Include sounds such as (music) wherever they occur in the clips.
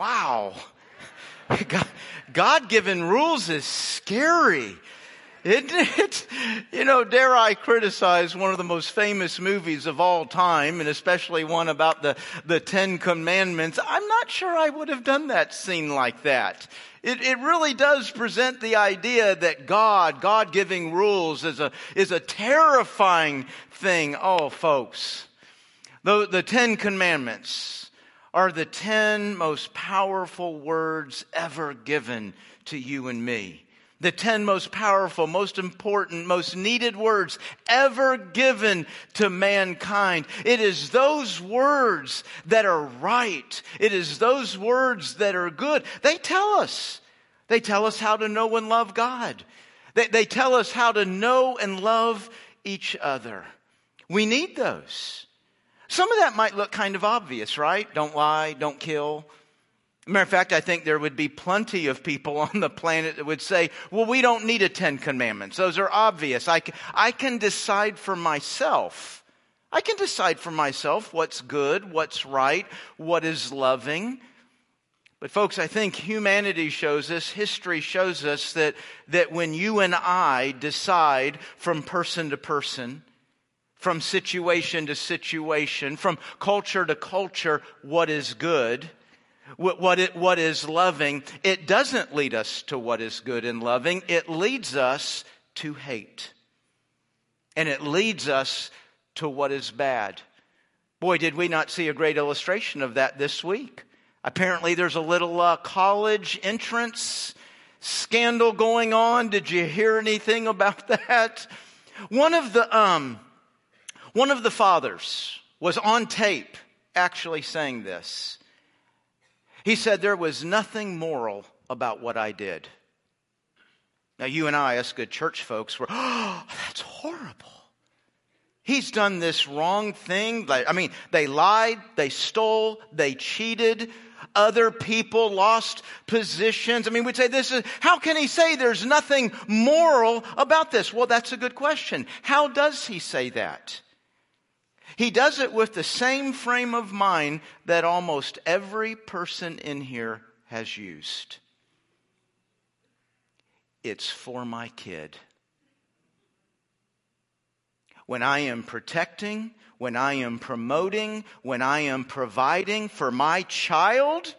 Wow. (laughs) God given rules is scary. Isn't it? (laughs) You know, dare I criticize one of the most famous movies of all time, and especially one about the, the Ten Commandments. I'm not sure I would have done that scene like that. It, it really does present the idea that God, God giving rules is a, is a terrifying thing. Oh, folks. The, the Ten Commandments are the ten most powerful words ever given to you and me the 10 most powerful, most important, most needed words ever given to mankind. It is those words that are right. It is those words that are good. They tell us. They tell us how to know and love God. They, they tell us how to know and love each other. We need those. Some of that might look kind of obvious, right? Don't lie, don't kill, Matter of fact, I think there would be plenty of people (laughs) on the planet that would say, well, we don't need a Ten Commandments. Those are obvious. I I can decide for myself. I can decide for myself what's good, what's right, what is loving. But folks, I think humanity shows us, history shows us that, that when you and I decide from person to person, from situation to situation, from culture to culture, what is good, what, it, what is loving, it doesn't lead us to what is good and loving. It leads us to hate. And it leads us to what is bad. Boy, did we not see a great illustration of that this week. Apparently, there's a little uh, college entrance scandal going on. Did you hear anything about (laughs) that? One of the, um, one of the fathers was on tape actually saying this. He said there was nothing moral about what I did. Now, you and I, us good church folks, were, (gasps) oh, that's horrible. He's done this wrong thing. I mean, they lied, they stole, they cheated. Other people lost positions. I mean, we'd say this is, how can he say there's nothing moral about this? Well, that's a good question. How does he say that? He does it with the same frame of mind that almost every person in here has used. It's for my kid. When I am protecting, when I am promoting, when I am providing for my child,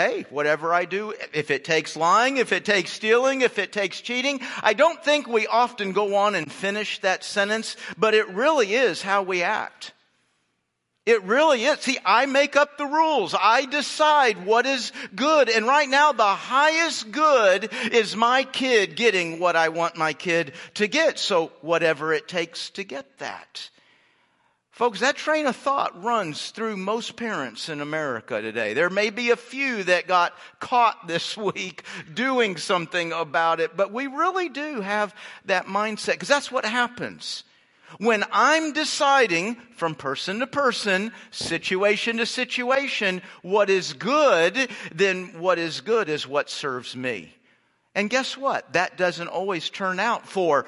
hey, whatever I do, if it takes lying, if it takes stealing, if it takes cheating, I don't think we often go on and finish that sentence, but it really is how we act. It really is. See, I make up the rules. I decide what is good. And right now, the highest good is my kid getting what I want my kid to get. So whatever it takes to get that. Folks, that train of thought runs through most parents in America today. There may be a few that got caught (laughs) this week doing something about it, but we really do have that mindset because that's what happens. When I'm deciding from person to person, situation to situation, what is good, then what is good is what serves me. And guess what? That doesn't always turn out for,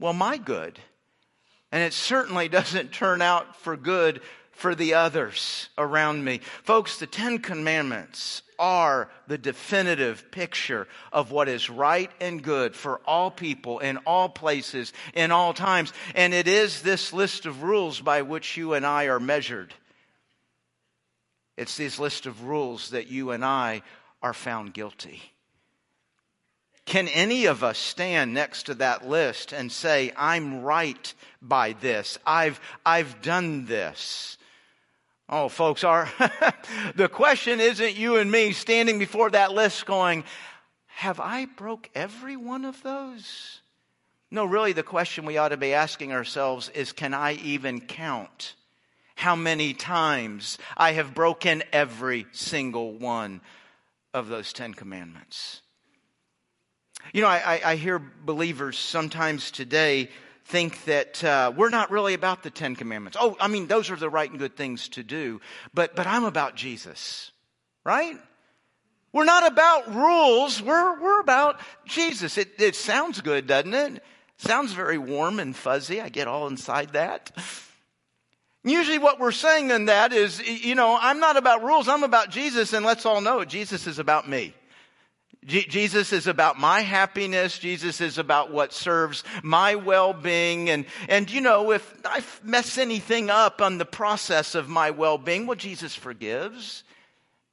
well, my good. And it certainly (laughs) doesn't turn out for good for the others around me. Folks, the Ten Commandments are the definitive picture of what is right and good for all people in all places, in all times. And it is this list of rules by which you and I are measured. It's this list of rules that you and I are found guilty. Can any of us stand next to that list and say, I'm right by this. I've, I've done this. Oh, folks, our, (laughs) the question isn't you and me standing before that list going, have I broke every one of those? No, really the question we ought to be asking ourselves is, can I even count how many times I have broken every single one of those Ten Commandments? You know, I, I hear believers sometimes today think that uh, we're not really about the Ten Commandments. Oh, I mean, those are the right and good things to do, but but I'm about Jesus, right? We're not about rules. We're we're about Jesus. It it sounds good, doesn't it? Sounds very warm and fuzzy. I get all inside that. Usually what we're saying in that is, you know, I'm not about rules, I'm about Jesus, and let's all know Jesus is about me. Jesus is about my happiness. Jesus is about what serves my well-being. And, and you know, if I mess anything up on the process of my well-being, well, Jesus forgives.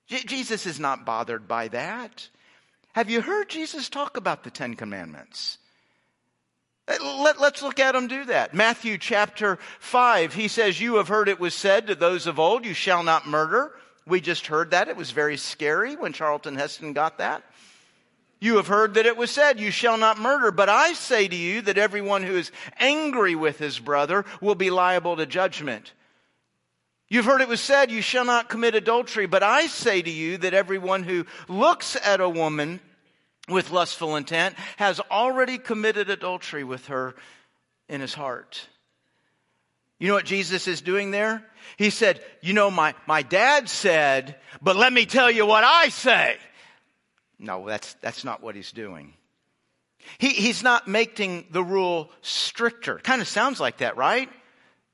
J- Jesus is not bothered by that. Have you heard Jesus talk about the Ten Commandments? Uh, let, us look at him do that. Matthew chapter 5, he says, You have heard it was said to those of old, You shall not murder. We just heard that. It was very scary when Charlton Heston got that. You have heard that it was said, You shall not murder. But I say to you that everyone who is angry with his brother will be liable to judgment. You've heard it was said, You shall not commit adultery. But I say to you that everyone who looks at a woman with lustful intent has already committed adultery with her in his heart. You know what Jesus is doing there? He said, You know, my, my dad said, but let me tell you what I say. No, that's, that's not what he's doing. He, he's not making the rule stricter. Kind of sounds like that, right?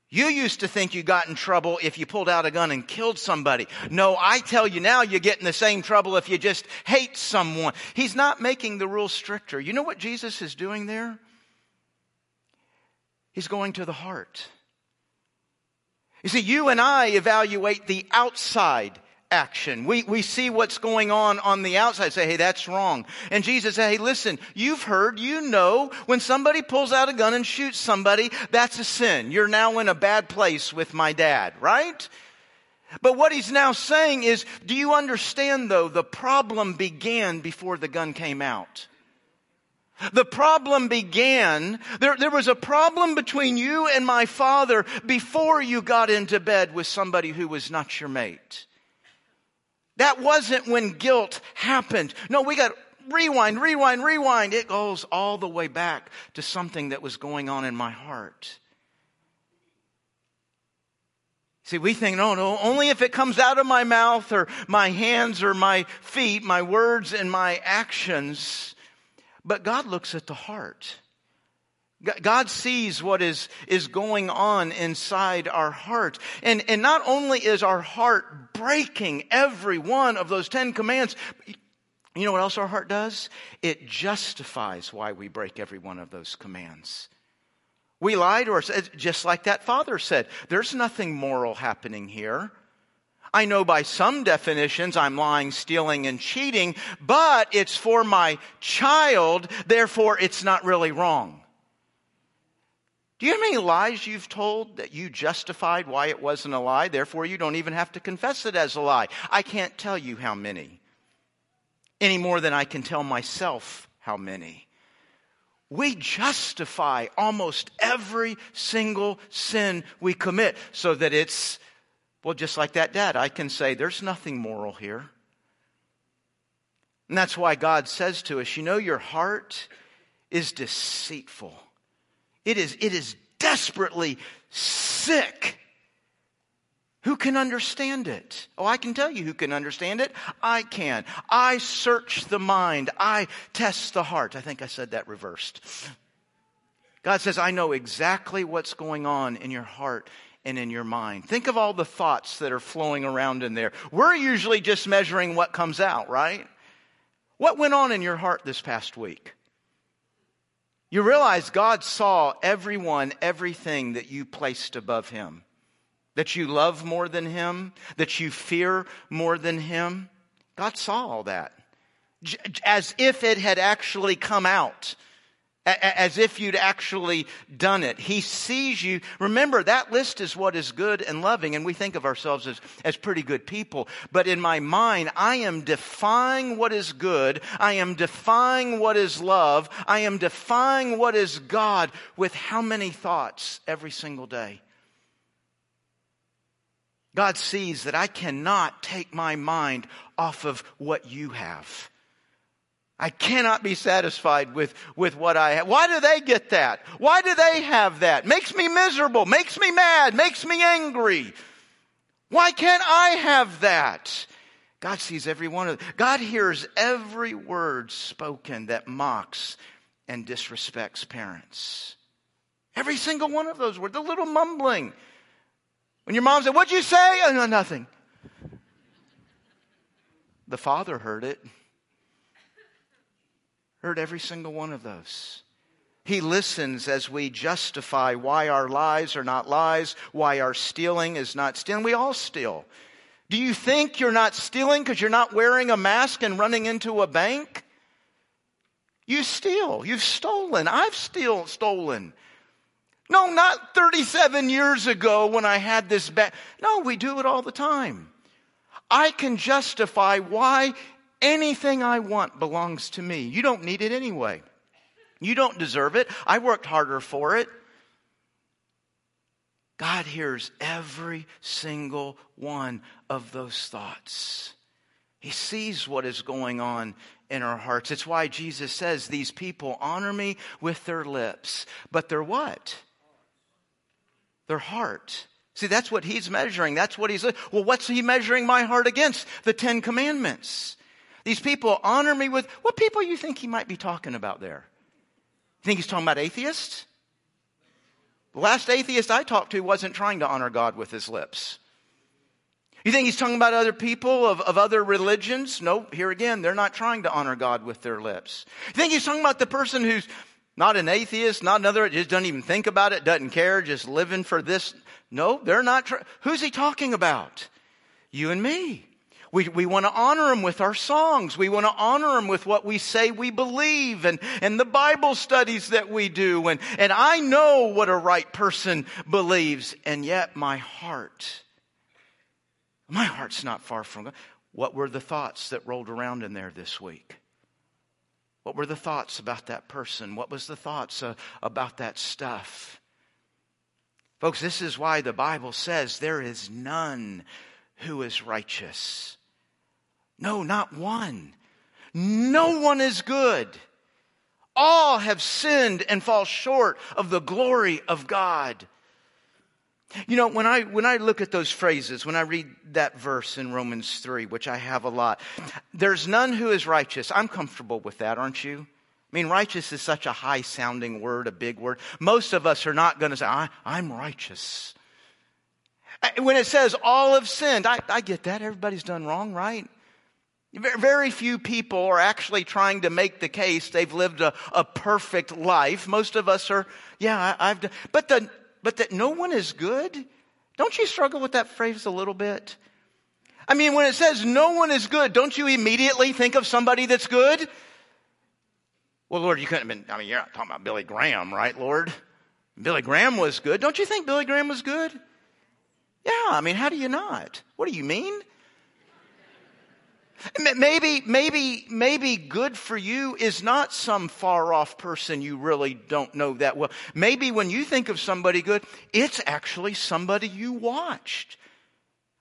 You used to think you got in trouble if you pulled out a gun and killed somebody. No, I tell you now you get in the same trouble if you just hate someone. He's not making the rule stricter. You know what Jesus is doing there? He's going to the heart. You see, you and I evaluate the outside action. We, we see what's going on on the outside, say, hey, that's wrong. And Jesus said, hey, listen, you've heard, you know, when somebody pulls out a gun and shoots somebody, that's a sin. You're now in a bad place with my dad, right? But what he's now saying is, do you understand though, the problem began before the gun came out. The problem began, there, there was a problem between you and my father before you got into bed with somebody who was not your mate. That wasn't when guilt happened. No, we got rewind, rewind, rewind. It goes all the way back to something that was going on in my heart. See, we think, no, no, only if it comes out of my mouth or my hands or my feet, my words and my actions. But God looks at the heart. God sees what is, is going on inside our heart. And, and not only is our heart breaking every one of those Ten Commands, you know what else our heart does? It justifies why we break every one of those commands. We lie to ourselves, just like that father said. There's nothing moral happening here. I know by some definitions I'm lying, stealing, and cheating, but it's for my child, therefore it's not really wrong. Do you have any lies you've told that you justified why it wasn't a lie? Therefore, you don't even have to confess it as a lie. I can't tell you how many, any more than I can tell myself how many. We justify almost every single sin we commit so that it's, well, just like that dad, I can say, there's nothing moral here. And that's why God says to us, you know, your heart is deceitful it is, it is desperately sick. Who can understand it? Oh, I can tell you who can understand it. I can. I search the mind. I test the heart. I think I said that reversed. God says, I know exactly what's going on in your heart and in your mind. Think of all the thoughts that are flowing around in there. We're usually just measuring what comes out, right? What went on in your heart this past week? You realize God saw everyone, everything that you placed above Him, that you love more than Him, that you fear more than Him. God saw all that. As if it had actually come out as if you'd actually done it. He sees you. Remember, that list is what is good and loving, and we think of ourselves as, as pretty good people. But in my mind, I am defying what is good. I am defying what is love. I am defying what is God with how many thoughts every single day? God sees that I cannot take my mind off of what you have. I cannot be satisfied with, with what I have. Why do they get that? Why do they have that? Makes me miserable, makes me mad, makes me angry. Why can't I have that? God sees every one of them. God hears every word spoken that mocks and disrespects parents. Every single one of those words, the little mumbling. When your mom said, What'd you say? Oh, no, nothing. The Father heard it. Heard every single one of those. He listens as we justify why our lies are not lies, why our stealing is not stealing. We all steal. Do you think you're not stealing because you're not wearing a mask and running into a bank? You steal. You've stolen. I've still stolen. No, not 37 years ago when I had this bad. No, we do it all the time. I can justify why anything I want belongs to me. You don't need it anyway. You don't deserve it. I worked harder for it. God hears every single one of those thoughts. He sees what is going on in our hearts. It's why Jesus says, These people honor me with their lips, but their what? Their heart. See, that's what he's measuring. That's what he's, well, what's he measuring my heart against? The Ten Commandments. These people honor me with, what people you think he might be talking about there? You think he's talking about atheists? The last atheist I talked to wasn't trying to honor God with his lips. You think he's talking about other people of, of other religions? No, here again, they're not trying to honor God with their lips. You think he's talking about the person who's not an atheist, not another, just doesn't even think about it, doesn't care, just living for this? No, they're not. Tr- Who's he talking about? You and me. We, we want to honor him with our songs. We want to honor him with what we say we believe and, and the Bible studies that we do. And, and I know what a right person believes. And yet my heart, my heart's not far from God. What were the thoughts that rolled around in there this week? What were the thoughts about that person? What was the thoughts uh, about that stuff? Folks, this is why the Bible says there is none who is righteous. No, not one. No one is good. All have sinned and fall short of the glory of God. You know, when I, when I look at those phrases, when I read that verse in Romans 3, which I have a lot, there's none who is righteous. I'm comfortable with that, aren't you? I mean, righteous is such a high sounding word, a big word. Most of us are not going to say, I, am righteous. Eh, when it says all have sinned, I, I get that. Everybody's done wrong, right? Very few people are actually trying to make the case they've lived a, a perfect life. Most of us are, yeah, I, have done, but the, but that no one is good. Don't you struggle with that phrase a little bit? I mean, when it says no one is good, don't you immediately think of somebody that's good? Well, Lord, you couldn't have been, I mean, you're not talking about Billy Graham, right, Lord? Billy Graham was good. Don't you think Billy Graham was good? Yeah, I mean, how do you not? What do you mean? Maybe, maybe, maybe good for you is not some far off person you really don't know that well. Maybe when you think of somebody good, it's actually somebody you watched.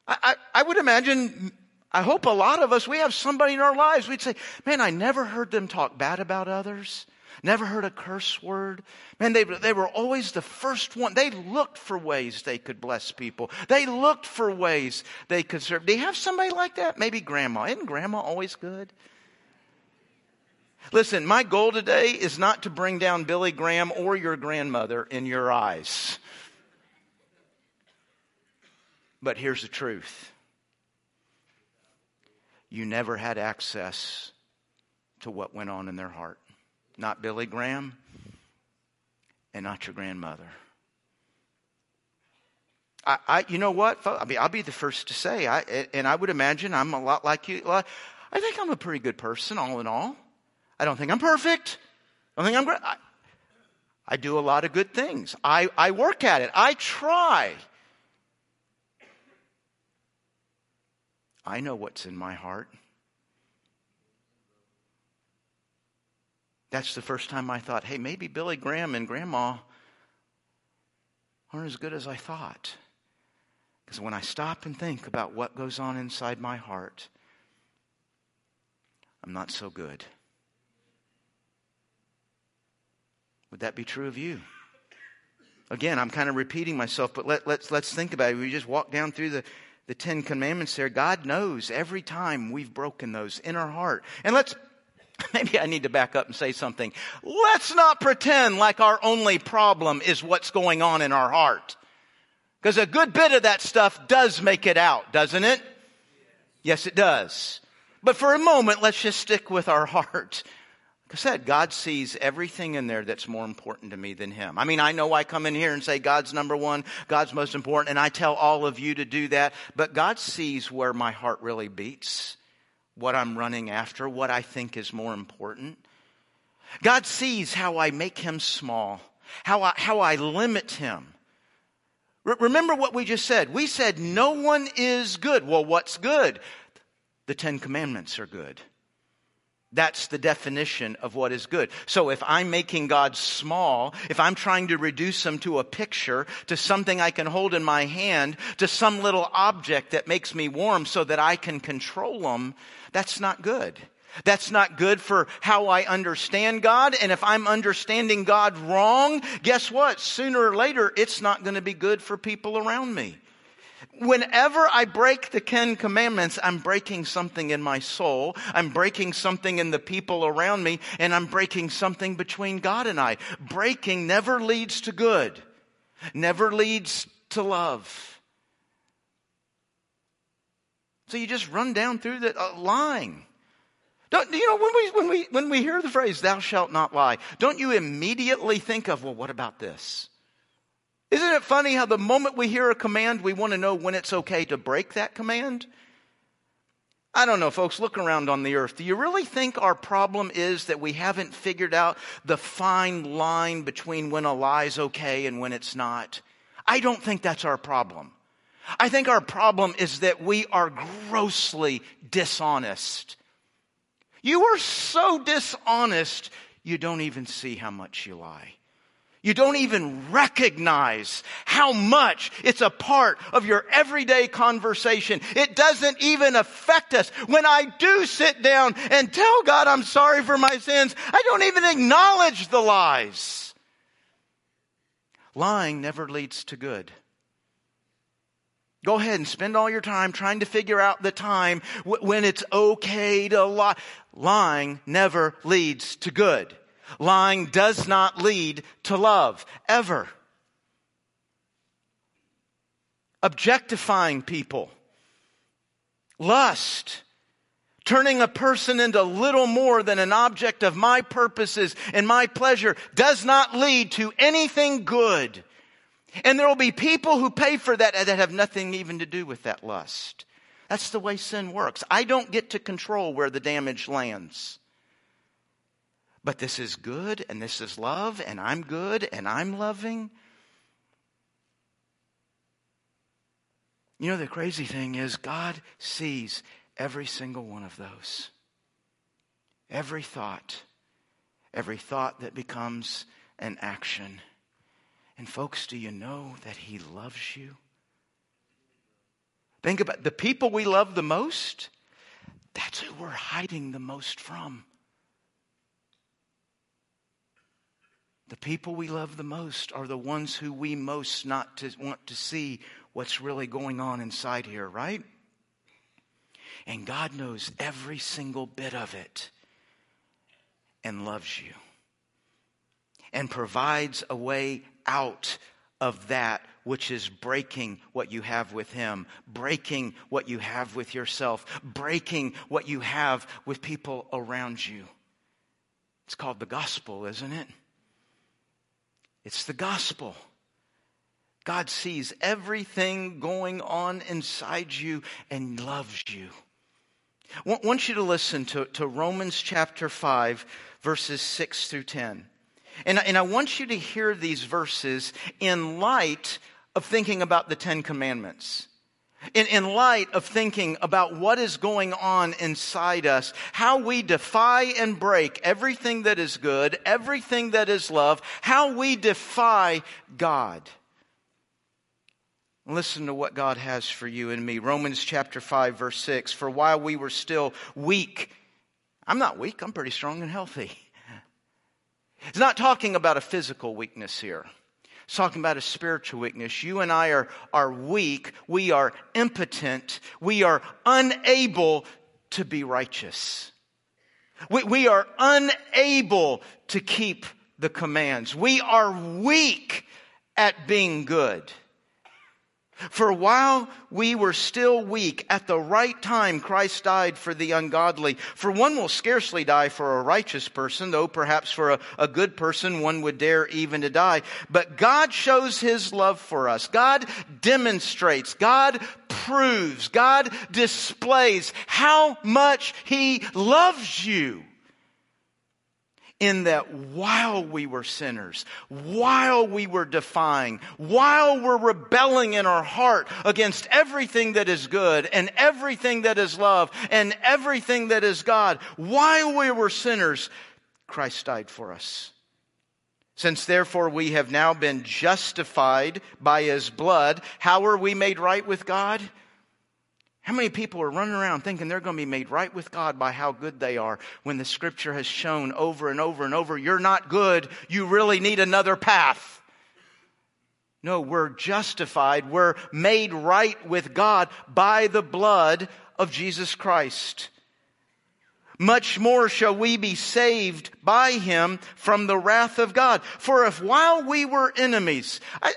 I, I, I would imagine, I hope a lot of us, we have somebody in our lives, we'd say, man, I never heard them talk bad about others. Never heard a curse word. Man, they, they were always the first one. They looked for ways they could bless people. They looked for ways they could serve. Do you have somebody like that? Maybe grandma. Isn't grandma always good? Listen, my goal today is not to bring down Billy Graham or your grandmother in your eyes. But here's the truth you never had access to what went on in their heart not Billy Graham, and not your grandmother. I, I, you know what? I mean, I'll be the first to say, I, and I would imagine I'm a lot like you. I think I'm a pretty good person, all in all. I don't think I'm perfect. I don't think I'm great. I, I do a lot of good things. I, I work at it. I try. I know what's in my heart. That's the first time I thought, hey, maybe Billy Graham and Grandma aren't as good as I thought. Because when I stop and think about what goes on inside my heart, I'm not so good. Would that be true of you? Again, I'm kind of repeating myself, but let, us let's, let's think about it. We just walk down through the, the Ten Commandments there. God knows every time we've broken those in our heart. And let's (laughs) Maybe I need to back up and say something. Let's not pretend like our only problem is what's going on in our heart. Because a good bit of that stuff does make it out, doesn't it? Yes, it does. But for a moment, let's just stick with our (laughs) heart. Like I said, God sees everything in there that's more important to me than Him. I mean, I know I come in here and say God's number one, God's most important, and I tell all of you to do that, but God sees where my heart really beats, what I'm running after, what I think is more important. God sees how I make Him small, how I, how I limit Him. remember what we just said. We said no one is good. Well, what's good? The Ten Commandments are good. That's the definition of what is good. So if I'm making God small, if I'm trying to reduce him to a picture, to something I can hold in my hand, to some little object that makes me warm so that I can control him, that's not good. That's not good for how I understand God. And if I'm understanding God wrong, guess what? Sooner or later, it's not going to be good for people around me. Whenever I break the Ten Commandments, I'm breaking something in my soul. I'm breaking something in the people around me, and I'm breaking something between God and I. Breaking never leads to good, never leads to love. So you just run down through the uh, lying. Don't, you know, when we, when, we, when we hear the phrase, thou shalt not lie, don't you immediately think of, well, what about this? Isn't it funny how the moment we hear a command, we want to know when it's okay to break that command? I don't know, folks, look around on the earth. Do you really think our problem is that we haven't figured out the fine line between when a lie's okay and when it's not? I don't think that's our problem. I think our problem is that we are grossly dishonest. You are so dishonest, you don't even see how much you lie. You don't even recognize how much it's a part of your everyday conversation. It doesn't even affect us. When I do sit down and tell God I'm sorry for my sins, I don't even acknowledge the lies. Lying never leads to good. Go ahead and spend all your time trying to figure out the time when it's okay to lie. Lying never leads to good. Lying does not lead to love, ever. Objectifying people, lust, turning a person into little more than an object of my purposes and my pleasure does not lead to anything good. And there will be people who pay for that that have nothing even to do with that lust. That's the way sin works. I don't get to control where the damage lands. But this is good and this is love and I'm good and I'm loving. You know, the crazy thing is, God sees every single one of those. Every thought. Every thought that becomes an action. And, folks, do you know that He loves you? Think about the people we love the most, that's who we're hiding the most from. The people we love the most are the ones who we most not to want to see what's really going on inside here, right? And God knows every single bit of it and loves you and provides a way out of that which is breaking what you have with Him, breaking what you have with yourself, breaking what you have with people around you. It's called the gospel, isn't it? It's the gospel. God sees everything going on inside you and loves you. I want you to listen to, to Romans chapter 5, verses 6 through 10. And, and I want you to hear these verses in light of thinking about the Ten Commandments in, in light of thinking about what is going on inside us, how we defy and break everything that is good, everything that is love, how we defy God. Listen to what God has for you and me. Romans chapter 5 verse 6. For while we were still weak, I'm not weak, I'm pretty strong and healthy. It's not talking about a physical weakness here. It's talking about a spiritual weakness. You and I are, are weak. We are impotent. We are unable to be righteous. We, we are unable to keep the commands. We are weak at being good. For while we were still weak, at the right time Christ died for the ungodly. For one will scarcely die for a righteous person, though perhaps for a, a, good person one would dare even to die. But God shows his love for us. God demonstrates, God proves, God displays how much he loves you in that while we were sinners, while we were defying, while we're rebelling in our heart against everything that is good and everything that is love and everything that is God, while we were sinners, Christ died for us. Since therefore we have now been justified by his blood, how are we made right with God? How many people are running around thinking they're going to be made right with God by how good they are when the scripture has shown over and over and over, you're not good, you really need another path? No, we're justified, we're made right with God by the blood of Jesus Christ. Much more shall we be saved by him from the wrath of God. For if while we were enemies, I,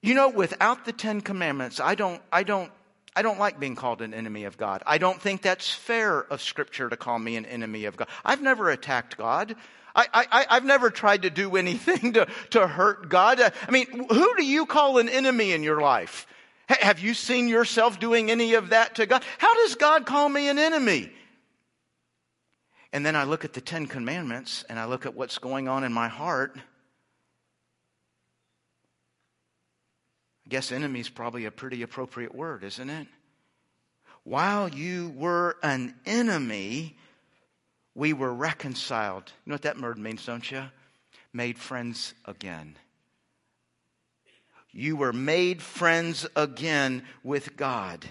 you know, without the Ten Commandments, I don't, I don't I don't like being called an enemy of God. I don't think that's fair of Scripture to call me an enemy of God. I've never attacked God. I, have never tried to do (laughs) anything to, to hurt God. I mean, who do you call an enemy in your life? Have you seen yourself doing any of that to God? How does God call me an enemy? And then I look at the Ten Commandments and I look at what's going on in my heart. I guess enemy is probably a pretty appropriate word, isn't it? While you were an enemy, we were reconciled. You know what that word means, don't you? Made friends again. You were made friends again with God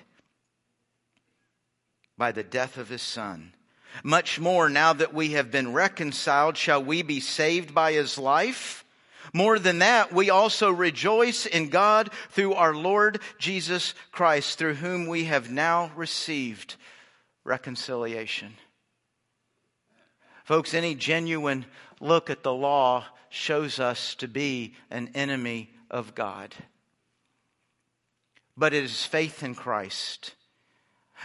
by the death of his son. Much more, now that we have been reconciled, shall we be saved by his life? More than that, we also rejoice in God through our Lord Jesus Christ, through whom we have now received reconciliation. Folks, any genuine look at the law shows us to be an enemy of God. But it is faith in Christ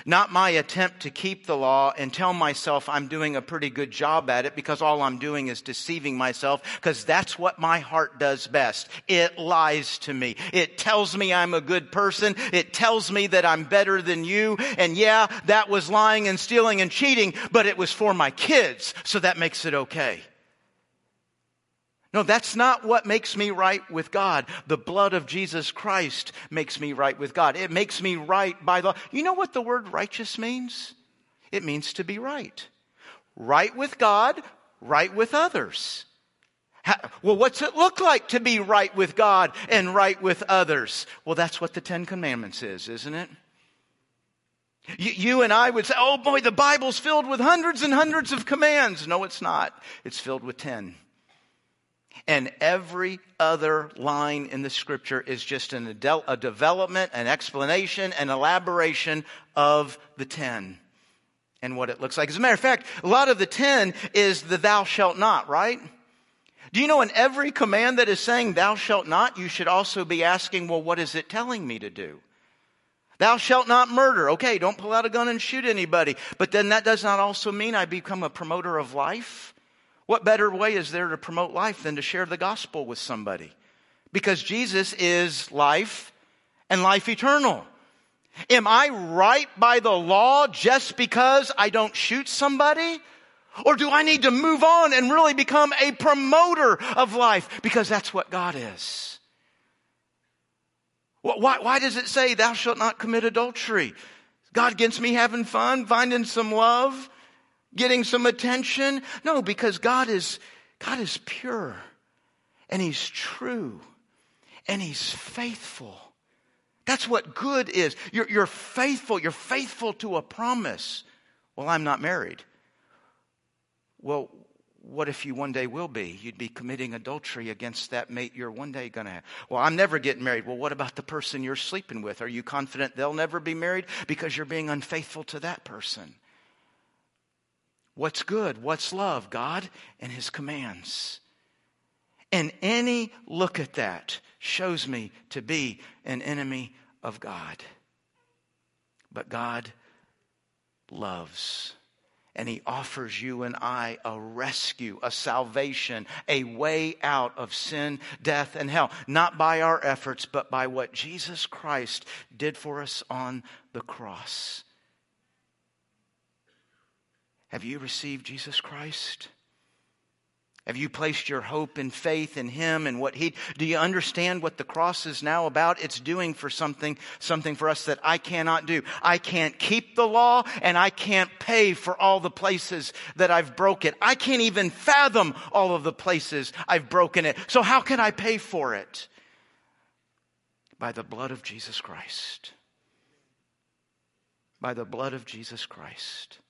not my attempt to keep the law and tell myself I'm doing a pretty good job at it because all I'm doing is deceiving myself because that's what my heart does best. It lies to me. It tells me I'm a good person. It tells me that I'm better than you. And yeah, that was lying and stealing and cheating, but it was for my kids. So that makes it okay. No, that's not what makes me right with God. The blood of Jesus Christ makes me right with God. It makes me right by the. You know what the word righteous means? It means to be right. Right with God, right with others. well, what's it look like to be right with God and right with others? Well, that's what the Ten Commandments is, isn't it? You, you, and I would say, oh boy, the Bible's filled with hundreds and hundreds of commands. No, it's not. It's filled with ten. And every other line in the scripture is just an, a development, an explanation, an elaboration of the ten and what it looks like. As a matter of fact, a lot of the ten is the thou shalt not, right? Do you know in every command that is saying thou shalt not, you should also be asking, well, what is it telling me to do? Thou shalt not murder. Okay, don't pull out a gun and shoot anybody. But then that does not also mean I become a promoter of life. What better way is there to promote life than to share the gospel with somebody? Because Jesus is life and life eternal. Am I right by the law just because I don't shoot somebody? Or do I need to move on and really become a promoter of life? Because that's what God is. Why, why does it say, thou shalt not commit adultery? God against me having fun, finding some love? Getting some attention. No, because God is, God is pure and He's true and He's faithful. That's what good is. You're, you're faithful. You're faithful to a promise. Well, I'm not married. Well, what if you one day will be? You'd be committing adultery against that mate you're one day going to have. Well, I'm never getting married. Well, what about the person you're sleeping with? Are you confident they'll never be married because you're being unfaithful to that person? What's good? What's love? God and His commands. And any look at that shows me to be an enemy of God. But God loves. And he offers you and I a rescue, a salvation, a way out of sin, death, and hell. Not by our efforts, but by what Jesus Christ did for us on the cross. Have you received Jesus Christ? Have you placed your hope and faith in Him and what He, do you understand what the cross is now about? It's doing for something, something for us that I cannot do. I can't keep the law and I can't pay for all the places that I've broken. I can't even fathom all of the places I've broken it. So how can I pay for it? By the blood of Jesus Christ. By the blood of Jesus Christ.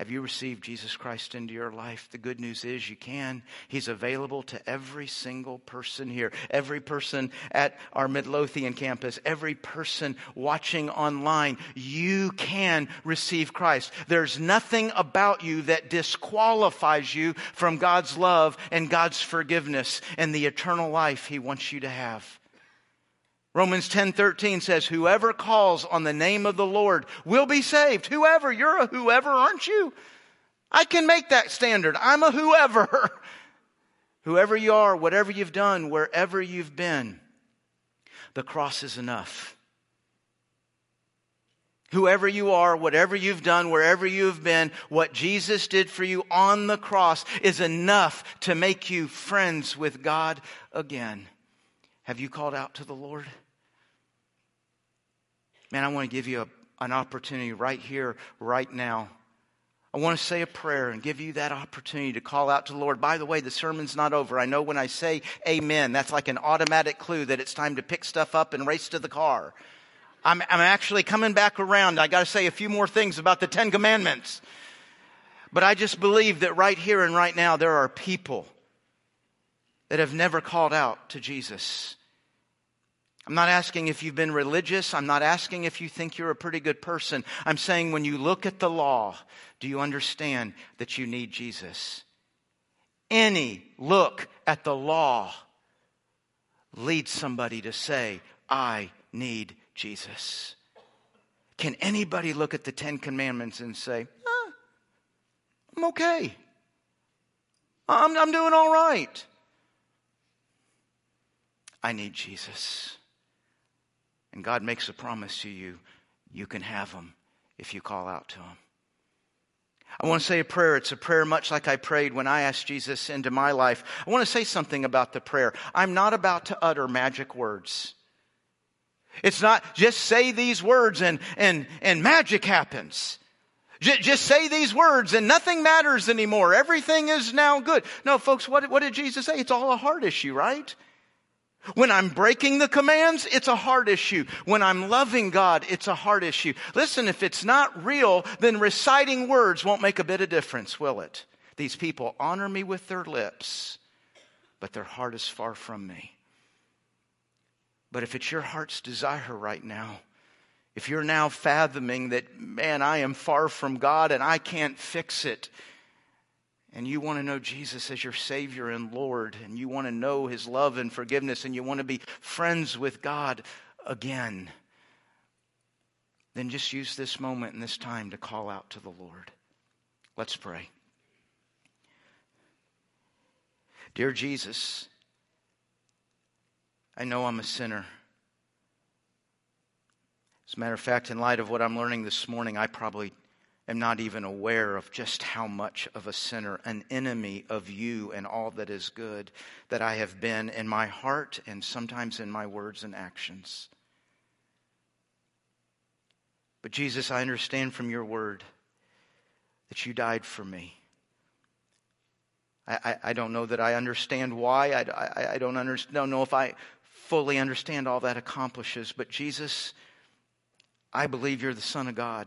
Have you received Jesus Christ into your life? The good news is you can. He's available to every single person here, every person at our Midlothian campus, every person watching online. You can receive Christ. There's nothing about you that disqualifies you from God's love and God's forgiveness and the eternal life He wants you to have. Romans 10:13 says whoever calls on the name of the Lord will be saved. Whoever, you're a whoever, aren't you? I can make that standard. I'm a whoever. (laughs) whoever you are, whatever you've done, wherever you've been, the cross is enough. Whoever you are, whatever you've done, wherever you've been, what Jesus did for you on the cross is enough to make you friends with God again. Have you called out to the Lord? Man, I want to give you a, an opportunity right here, right now. I want to say a prayer and give you that opportunity to call out to the Lord. By the way, the sermon's not over. I know when I say amen, that's like an automatic clue that it's time to pick stuff up and race to the car. I'm, I'm actually coming back around. I got to say a few more things about the Ten Commandments. But I just believe that right here and right now, there are people that have never called out to Jesus. I'm not asking if you've been religious. I'm not asking if you think you're a pretty good person. I'm saying when you look at the law, do you understand that you need Jesus? Any look at the law leads somebody to say, I need Jesus. Can anybody look at the Ten Commandments and say, ah, I'm okay? I'm, I'm doing all right. I need Jesus. And God makes a promise to you you can have them if you call out to him. I want to say a prayer. It's a prayer much like I prayed when I asked Jesus into my life. I want to say something about the prayer. I'm not about to utter magic words. It's not just say these words and, and, and magic happens. Just say these words and nothing matters anymore. Everything is now good. No, folks, what, what did Jesus say? It's all a heart issue, right? When I'm breaking the commands, it's a heart issue. When I'm loving God, it's a heart issue. Listen, if it's not real, then reciting words won't make a bit of difference, will it? These people honor me with their lips, but their heart is far from me. But if it's your heart's desire right now, if you're now fathoming that, man, I am far from God and I can't fix it, and you want to know Jesus as your Savior and Lord, and you want to know His love and forgiveness, and you want to be friends with God again, then just use this moment and this time to call out to the Lord. Let's pray. Dear Jesus, I know I'm a sinner. As a matter of fact, in light of what I'm learning this morning, I probably am not even aware of just how much of a sinner, an enemy of you and all that is good that I have been in my heart and sometimes in my words and actions. But Jesus, I understand from your word that you died for me. I, I, I don't know that I understand why. I, I, I don't, under, don't know if I fully understand all that accomplishes. But Jesus, I believe you're the Son of God.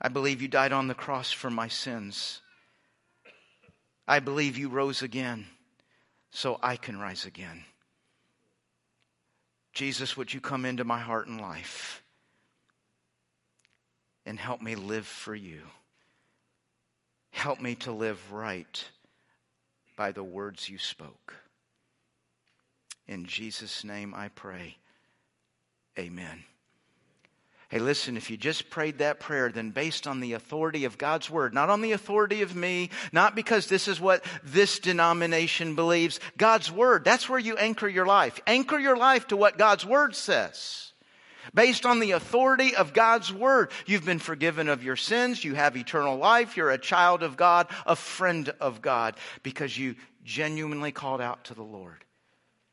I believe you died on the cross for my sins. I believe you rose again so I can rise again. Jesus, would you come into my heart and life and help me live for you? Help me to live right by the words you spoke. In Jesus' name I pray. Amen. Hey, listen, if you just prayed that prayer, then based on the authority of God's word, not on the authority of me, not because this is what this denomination believes, God's word, that's where you anchor your life. Anchor your life to what God's word says. Based on the authority of God's word, you've been forgiven of your sins, you have eternal life, you're a child of God, a friend of God, because you genuinely called out to the Lord.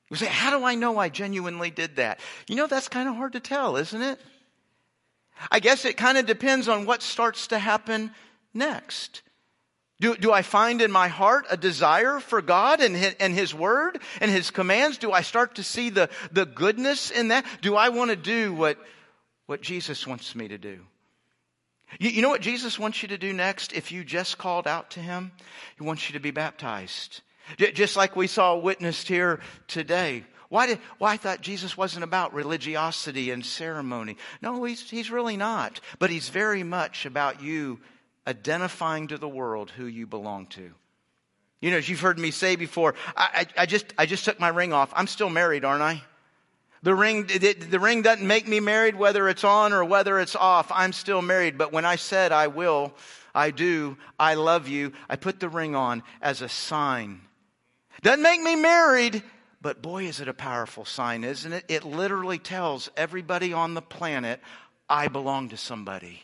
You say, How do I know I genuinely did that? You know, that's kind of hard to tell, isn't it? I guess it kind of depends on what starts to happen next. Do, do I find in my heart a desire for God and his, and his word and his commands? Do I start to see the, the goodness in that? Do I want to do what, what Jesus wants me to do? You, you know what Jesus wants you to do next if you just called out to him? He wants you to be baptized. Just like we saw witnessed here today. Why did, why I thought Jesus wasn't about religiosity and ceremony. No, he's, he's really not. But he's very much about you identifying to the world who you belong to. You know, as you've heard me say before, I, I, I just, I just took my ring off. I'm still married, aren't I? The ring, the ring doesn't make me married whether it's on or whether it's off. I'm still married. But when I said I will, I do, I love you, I put the ring on as a sign. Doesn't make me married, but boy, is it a powerful sign, isn't it? It literally tells everybody on the planet, I belong to somebody.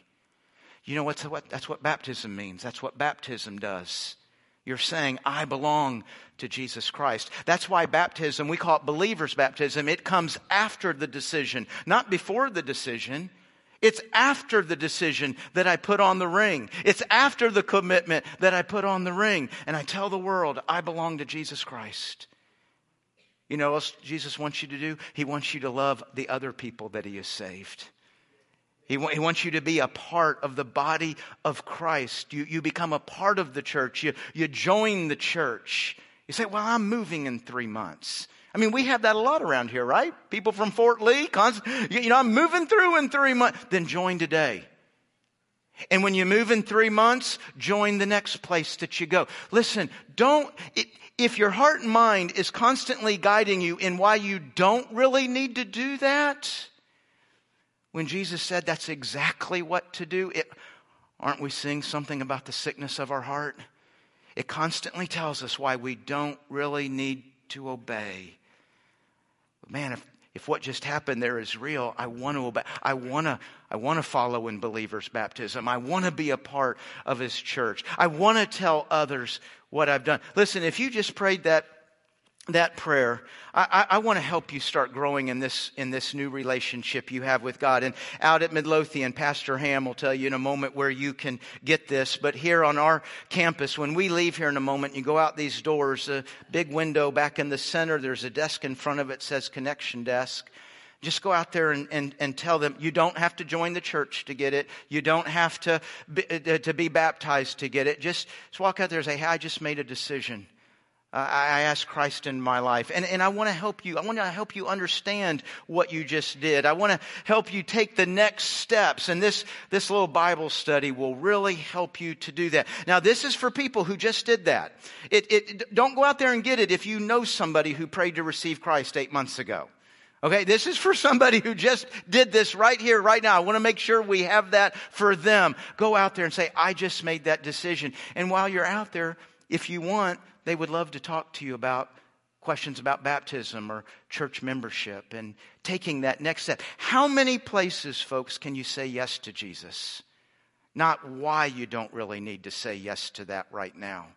You know what's what? That's what baptism means. That's what baptism does. You're saying, I belong to Jesus Christ. That's why baptism, we call it believer's baptism. It comes after the decision, not before the decision. It's after the decision that I put on the ring. It's after the commitment that I put on the ring. And I tell the world, I belong to Jesus Christ. You know what Jesus wants you to do? He wants you to love the other people that He has saved. He, he wants you to be a part of the body of Christ. You, you become a part of the church. You, you join the church. You say, Well, I'm moving in three months. I mean, we have that a lot around here, right? People from Fort Lee, you know, I'm moving through in three months. Then join today. And when you move in three months, join the next place that you go. Listen, don't, it, if your heart and mind is constantly guiding you in why you don't really need to do that, when Jesus said that's exactly what to do, it, aren't we seeing something about the sickness of our heart? It constantly tells us why we don't really need to obey. But Man, if, if what just happened there is real, I want to obey. I want to, I want to follow in believers' baptism. I want to be a part of his church. I want to tell others what I've done. Listen, if you just prayed that that prayer, I, I, I want to help you start growing in this, in this new relationship you have with God. And out at Midlothian, Pastor Ham will tell you in a moment where you can get this. But here on our campus, when we leave here in a moment, you go out these doors, a big window back in the center, there's a desk in front of it says connection desk. Just go out there and, and, and tell them you don't have to join the church to get it. You don't have to be, to be baptized to get it. Just, just walk out there and say, hey, I just made a decision. I asked Christ in my life. And, and I want to help you. I want to help you understand what you just did. I want to help you take the next steps. And this, this little Bible study will really help you to do that. Now, this is for people who just did that. It, it, don't go out there and get it if you know somebody who prayed to receive Christ eight months ago. Okay, this is for somebody who just did this right here, right now. I want to make sure we have that for them. Go out there and say, I just made that decision. And while you're out there, if you want, they would love to talk to you about questions about baptism or church membership and taking that next step. How many places, folks, can you say yes to Jesus? Not why you don't really need to say yes to that right now.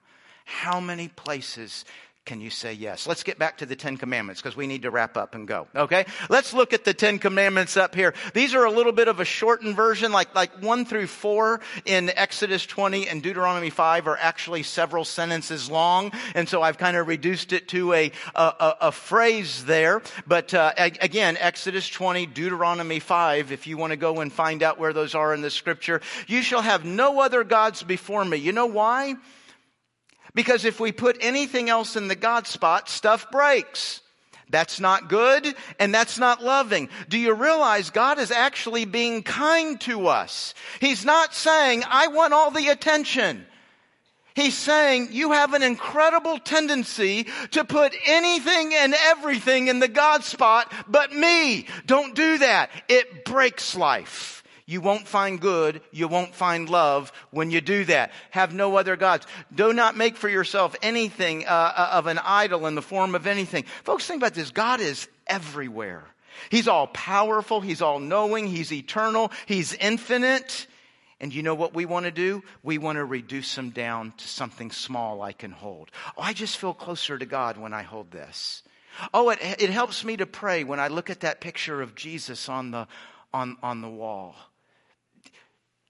How many places can you say yes? Let's get back to the Ten Commandments because we need to wrap up and go. Okay? Let's look at the Ten Commandments up here. These are a little bit of a shortened version, like, like one through four in Exodus 20 and Deuteronomy 5 are actually several sentences long. And so I've kind of reduced it to a, a, a phrase there. But, uh, again, Exodus 20, Deuteronomy 5, if you want to go and find out where those are in the scripture, you shall have no other gods before me. You know why? Because if we put anything else in the God spot, stuff breaks. That's not good and that's not loving. Do you realize God is actually being kind to us? He's not saying, I want all the attention. He's saying you have an incredible tendency to put anything and everything in the God spot but me. Don't do that. It breaks life. You won't find good. You won't find love when you do that. Have no other gods. Do not make for yourself anything uh, uh of an idol in the form of anything. Folks, think about this. God is everywhere. He's all powerful. He's all knowing. He's eternal. He's infinite. And you know what we want to do? We want to reduce him down to something small I can hold. Oh, I just feel closer to God when I hold this. Oh, it, it helps me to pray when I look at that picture of Jesus on the, on, on the wall.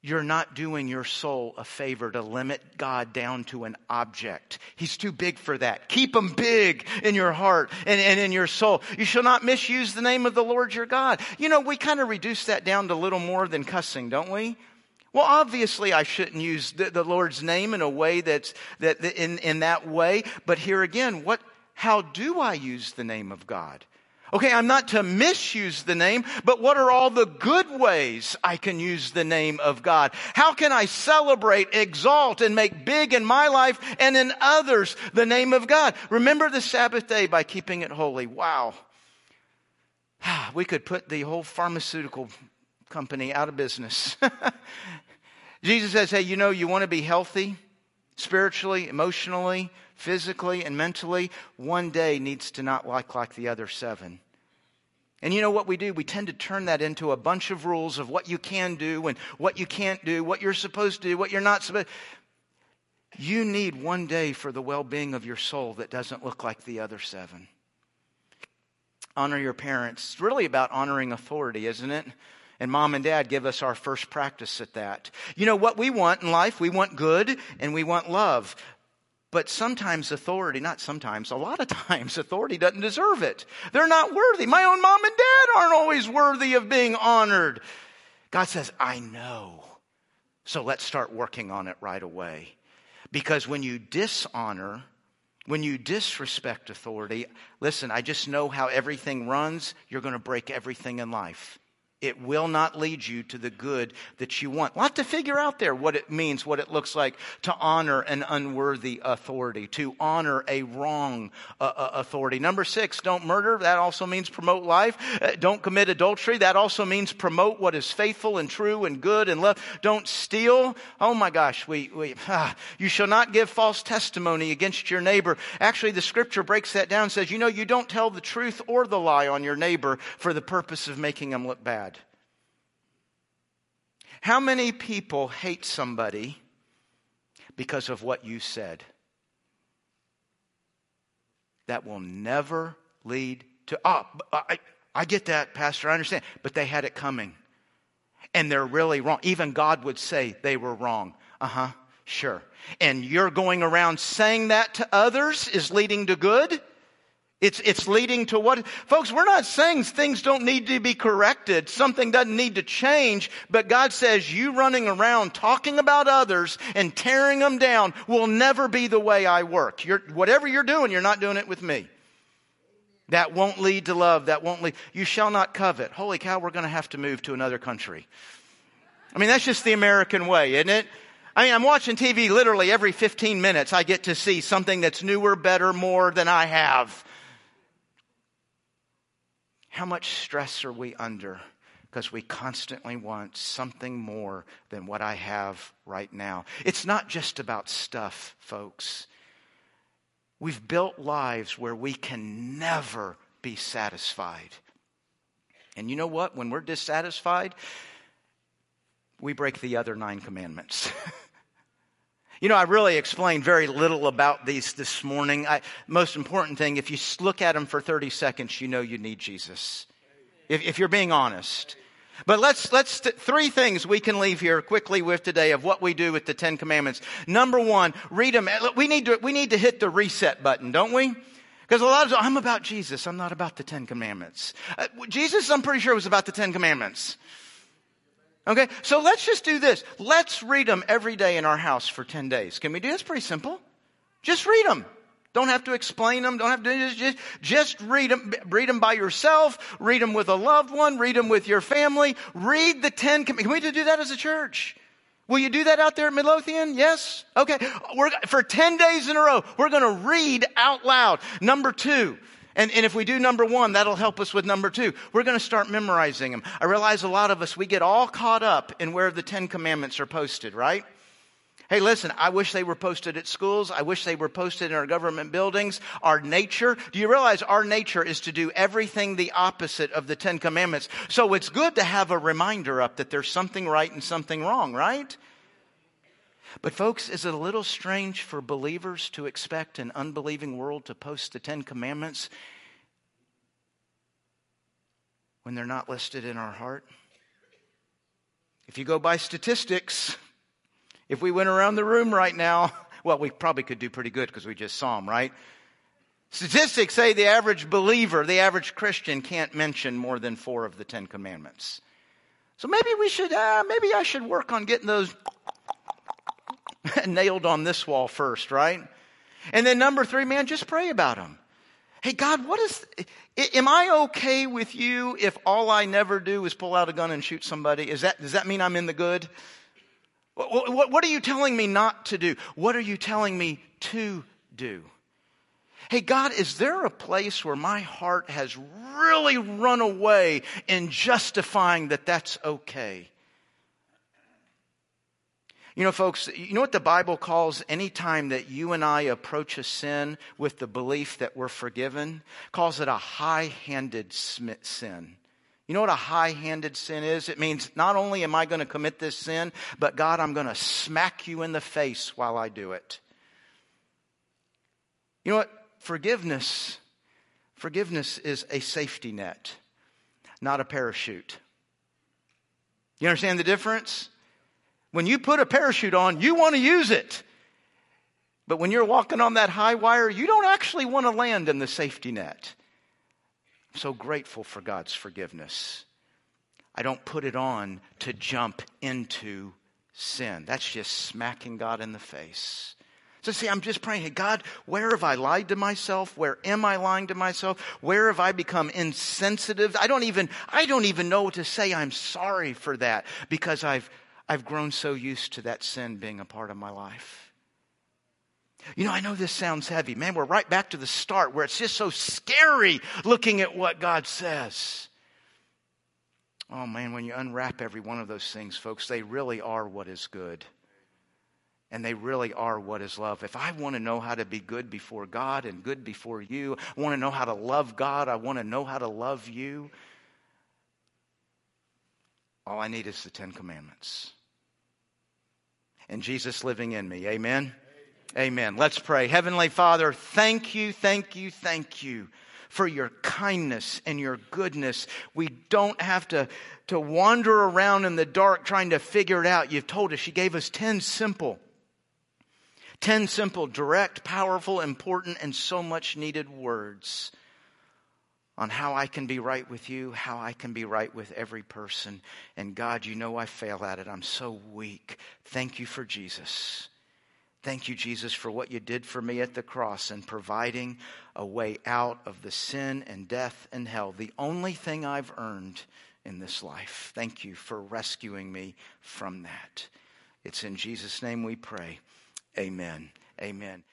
You're not doing your soul a favor to limit God down to an object. He's too big for that. Keep him big in your heart and, and in your soul. You shall not misuse the name of the Lord your God. You know, we kind of reduce that down to little more than cussing, don't we? Well, obviously I shouldn't use the, the, Lord's name in a way that's, that, in, in that way. But here again, what, how do I use the name of God? Okay, I'm not to misuse the name, but what are all the good ways I can use the name of God? How can I celebrate, exalt, and make big in my life and in others the name of God? Remember the Sabbath day by keeping it holy. Wow. (sighs) We could put the whole pharmaceutical company out of business. (laughs) Jesus says, hey, you know, you want to be healthy spiritually, emotionally, physically, and mentally. One day needs to not look like the other seven. And you know what we do? We tend to turn that into a bunch of rules of what you can do and what you can't do, what you're supposed to do, what you're not supposed to. You need one day for the well being of your soul that doesn't look like the other seven. Honor your parents. It's really about honoring authority, isn't it? And mom and dad give us our first practice at that. You know what we want in life? We want good and we want love. But sometimes authority, not sometimes, a lot of (laughs) times authority doesn't deserve it. They're not worthy. My own mom and dad aren't always worthy of being honored. God says, I know. So let's start working on it right away. Because when you dishonor, when you disrespect authority, listen, I just know how everything runs. You're going to break everything in life it will not lead you to the good that you want. A lot to figure out there what it means, what it looks like to honor an unworthy authority, to honor a wrong uh, uh, authority. Number six, don't murder. That also means promote life. Uh, don't commit adultery. That also means promote what is faithful and true and good and love. Don't steal. Oh my gosh, we, we ah, you shall not give false testimony against your neighbor. Actually, the scripture breaks that down says, you know, you don't tell the truth or the lie on your neighbor for the purpose of making them look bad. How many people hate somebody because of what you said? That will never lead to, oh, I, I get that, Pastor, I understand. But they had it coming. And they're really wrong. Even God would say they were wrong. Uh huh, sure. And you're going around saying that to others is leading to good? It's, it's leading to what? Folks, we're not saying things don't need to be corrected. Something doesn't need to change. But God says you running around talking about others and tearing them down will never be the way I work. You're, whatever you're doing, you're not doing it with me. That won't lead to love. That won't lead. You shall not covet. Holy cow, we're going to have to move to another country. I mean, that's just the American way, isn't it? I mean, I'm watching TV literally every 15 minutes. I get to see something that's newer, better, more than I have. How much stress are we under? Because we constantly want something more than what I have right now. It's not just about stuff, folks. We've built lives where we can never be satisfied. And you know what? When we're dissatisfied, we break the other nine commandments. (laughs) You know, I really explained very little about these this morning. I, most important thing, if you look at them for 30 seconds, you know you need Jesus. If, if you're being honest. But let's, let's, three things we can leave here quickly with today of what we do with the Ten Commandments. Number one, read them. We need to, we need to hit the reset button, don't we? Because a lot of I'm about Jesus. I'm not about the Ten Commandments. Uh, Jesus, I'm pretty sure was about the Ten Commandments. Okay, so let's just do this. Let's read them every day in our house for 10 days. Can we do this? Pretty simple. Just read them. Don't have to explain them. Don't have to just, just read them. Read them by yourself. Read them with a loved one. Read them with your family. Read the Ten Commandments. Can we do that as a church? Will you do that out there at Midlothian? Yes? Okay. We're, for 10 days in a row, we're going to read out loud. Number two. And, and if we do number one, that'll help us with number two. We're going to start memorizing them. I realize a lot of us, we get all caught up in where the Ten Commandments are posted, right? Hey, listen, I wish they were posted at schools. I wish they were posted in our government buildings. Our nature, do you realize our nature is to do everything the opposite of the Ten Commandments? So it's good to have a reminder up that there's something right and something wrong, right? But, folks, is it a little strange for believers to expect an unbelieving world to post the Ten Commandments when they're not listed in our heart? If you go by statistics, if we went around the room right now, (laughs) well, we probably could do pretty good because we just saw them, right? Statistics say the average believer, the average Christian can't mention more than four of the Ten Commandments. So maybe we should, uh, maybe I should work on getting those (laughs) nailed on this wall first, right? And then number three, man, just pray about them. Hey, God, what is, am I okay with you if all I never do is pull out a gun and shoot somebody? Is that, does that mean I'm in the good? What, what, are you telling me not to do? What are you telling me to do? Hey, God, is there a place where my heart has really run away in justifying that that's okay? You know, folks, you know what the Bible calls any time that you and I approach a sin with the belief that we're forgiven? Calls it a high handed sin. You know what a high handed sin is? It means not only am I going to commit this sin, but God, I'm going to smack you in the face while I do it. You know what? Forgiveness, forgiveness is a safety net, not a parachute. You understand the difference? When you put a parachute on, you want to use it. But when you're walking on that high wire, you don't actually want to land in the safety net. I'm so grateful for God's forgiveness. I don't put it on to jump into sin. That's just smacking God in the face. So, see, I'm just praying, hey, God, where have I lied to myself? Where am I lying to myself? Where have I become insensitive? I don't even, I don't even know what to say. I'm sorry for that because I've, I've grown so used to that sin being a part of my life. You know, I know this sounds heavy. Man, we're right back to the start where it's just so scary looking at what God says. Oh man, when you unwrap every one of those things, folks, they really are what is good. And they really are what is love. If I want to know how to be good before God and good before you, I want to know how to love God, I want to know how to love you. All I need is the Ten Commandments. And Jesus living in me. Amen. Amen. Let's pray. Heavenly Father, thank you, thank you, thank you for your kindness and your goodness. We don't have to, to wander around in the dark trying to figure it out. You've told us, you gave us 10 simple, 10 simple, direct, powerful, important, and so much needed words on how I can be right with you, how I can be right with every person. And God, you know I fail at it. I'm so weak. Thank you for Jesus. Thank you, Jesus, for what you did for me at the cross and providing a way out of the sin and death and hell, the only thing I've earned in this life. Thank you for rescuing me from that. It's in Jesus' name we pray. Amen. Amen.